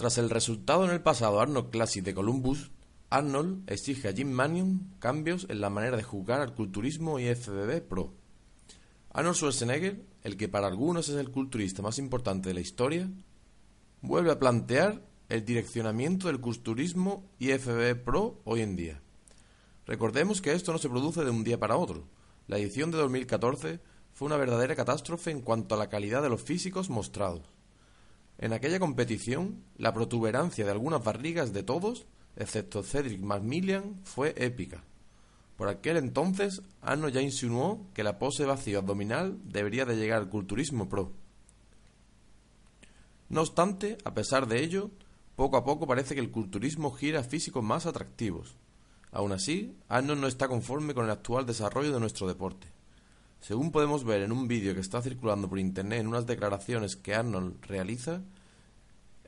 Tras el resultado en el pasado Arnold Classic de Columbus, Arnold exige a Jim Manion cambios en la manera de jugar al culturismo y FBB Pro. Arnold Schwarzenegger, el que para algunos es el culturista más importante de la historia, vuelve a plantear el direccionamiento del culturismo y FBB Pro hoy en día. Recordemos que esto no se produce de un día para otro. La edición de 2014 fue una verdadera catástrofe en cuanto a la calidad de los físicos mostrados. En aquella competición, la protuberancia de algunas barrigas de todos, excepto Cedric McMillan, fue épica. Por aquel entonces, Arnold ya insinuó que la pose vacío abdominal debería de llegar al culturismo pro. No obstante, a pesar de ello, poco a poco parece que el culturismo gira a físicos más atractivos. Aún así, Arnold no está conforme con el actual desarrollo de nuestro deporte. Según podemos ver en un vídeo que está circulando por internet en unas declaraciones que Arnold realiza,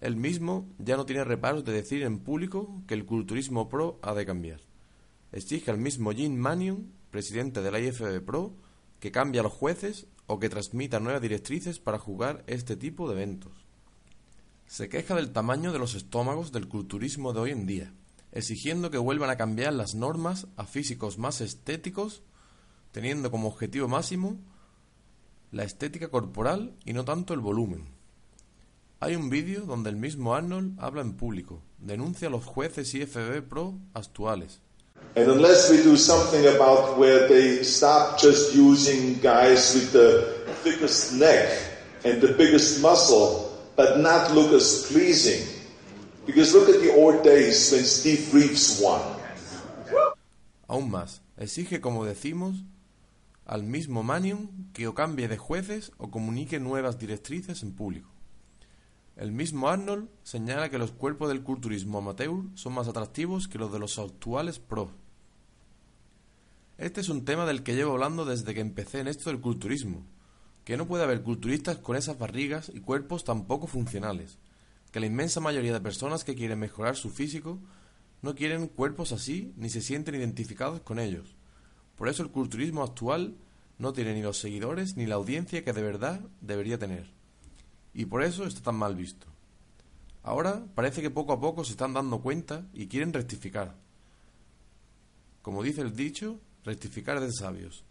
él mismo ya no tiene reparos de decir en público que el culturismo pro ha de cambiar. Exige al mismo Jim Manion, presidente de la IFB Pro, que cambie a los jueces o que transmita nuevas directrices para jugar este tipo de eventos. Se queja del tamaño de los estómagos del culturismo de hoy en día, exigiendo que vuelvan a cambiar las normas a físicos más estéticos, teniendo como objetivo máximo la estética corporal y no tanto el volumen. Hay un vídeo donde el mismo Arnold habla en público, denuncia a los jueces IFB Pro actuales. And unless we do something about where they stop just using guys with the thickest neck and the biggest muscle, but not look as pleasing. Because look at the old days when Steve Reeves won. Aún más, exige, como decimos, al mismo Manion que o cambie de jueces o comunique nuevas directrices en público. El mismo Arnold señala que los cuerpos del culturismo amateur son más atractivos que los de los actuales pro. Este es un tema del que llevo hablando desde que empecé en esto del culturismo, que no puede haber culturistas con esas barrigas y cuerpos tan poco funcionales, que la inmensa mayoría de personas que quieren mejorar su físico no quieren cuerpos así ni se sienten identificados con ellos. Por eso el culturismo actual no tiene ni los seguidores ni la audiencia que de verdad debería tener. Y por eso está tan mal visto. Ahora parece que poco a poco se están dando cuenta y quieren rectificar. Como dice el dicho, rectificar de sabios.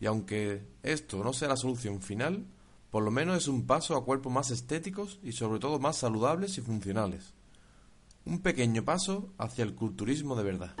Y aunque esto no sea la solución final, por lo menos es un paso a cuerpos más estéticos y sobre todo más saludables y funcionales. Un pequeño paso hacia el culturismo de verdad.